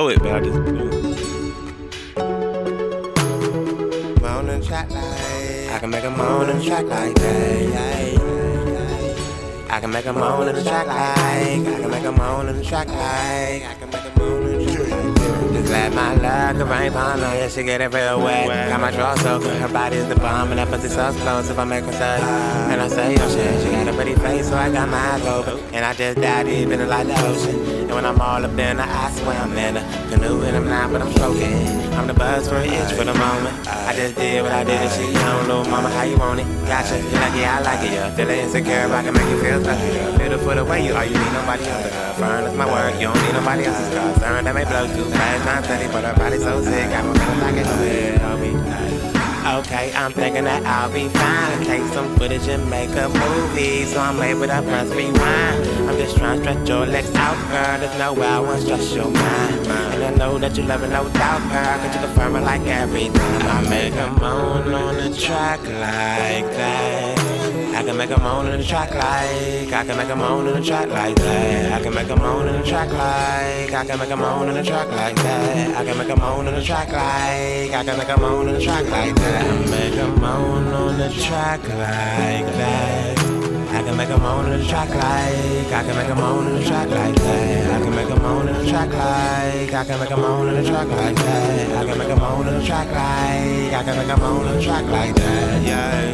Oh, know it, but I just do it. Moan track like I can make a moan and track like that. I can make a moan and track like I can make a moan and track like I can make a moan and track like just let my luck rain on her, yeah, she get it real wet. Got my drawers soaking, her body's the bomb, and that pussy so explosive, I make her say. And I say, oh shit, she got a pretty face, so I got my eyes open. And I just dive deep in the like the ocean. And when I'm all up in the I swear I'm in a canoe, and I'm not, but I'm stroking. I'm the buzz for an itch for the moment. I just did what I did, and she don't know, mama, how you want it. Gotcha, you like it, I like it, yeah. Feeling insecure, I can make you feel special, yeah. Beautiful the way you are, you need nobody else. Fern is my word, you don't need nobody else's concern. That may blow too fast time steady, but her body so sick. I'm feeling like it. Okay, I'm thinking that I'll be fine. Take some footage and make a movie. So I'm able to press rewind. I'm just trying to stretch your legs out, girl. There's no way I won't stress your mind. And I know that you love it, no doubt, girl. Cause you confirm it like every time I make a moan on the track like that. I can make a moan in the track like I can make a moan in the track like that. I can make a moan in the track like I can make a moan in the track like that. I can make a moan in the track like I can make a moan in the track like that. Make a moan on the track like that. I can make a moan in the track like I can make a moan in the track like that. I can make a moan in the track like I can make a moan in the track like that. I can make a moan in the track like I can make a moan in the track like that. Yeah.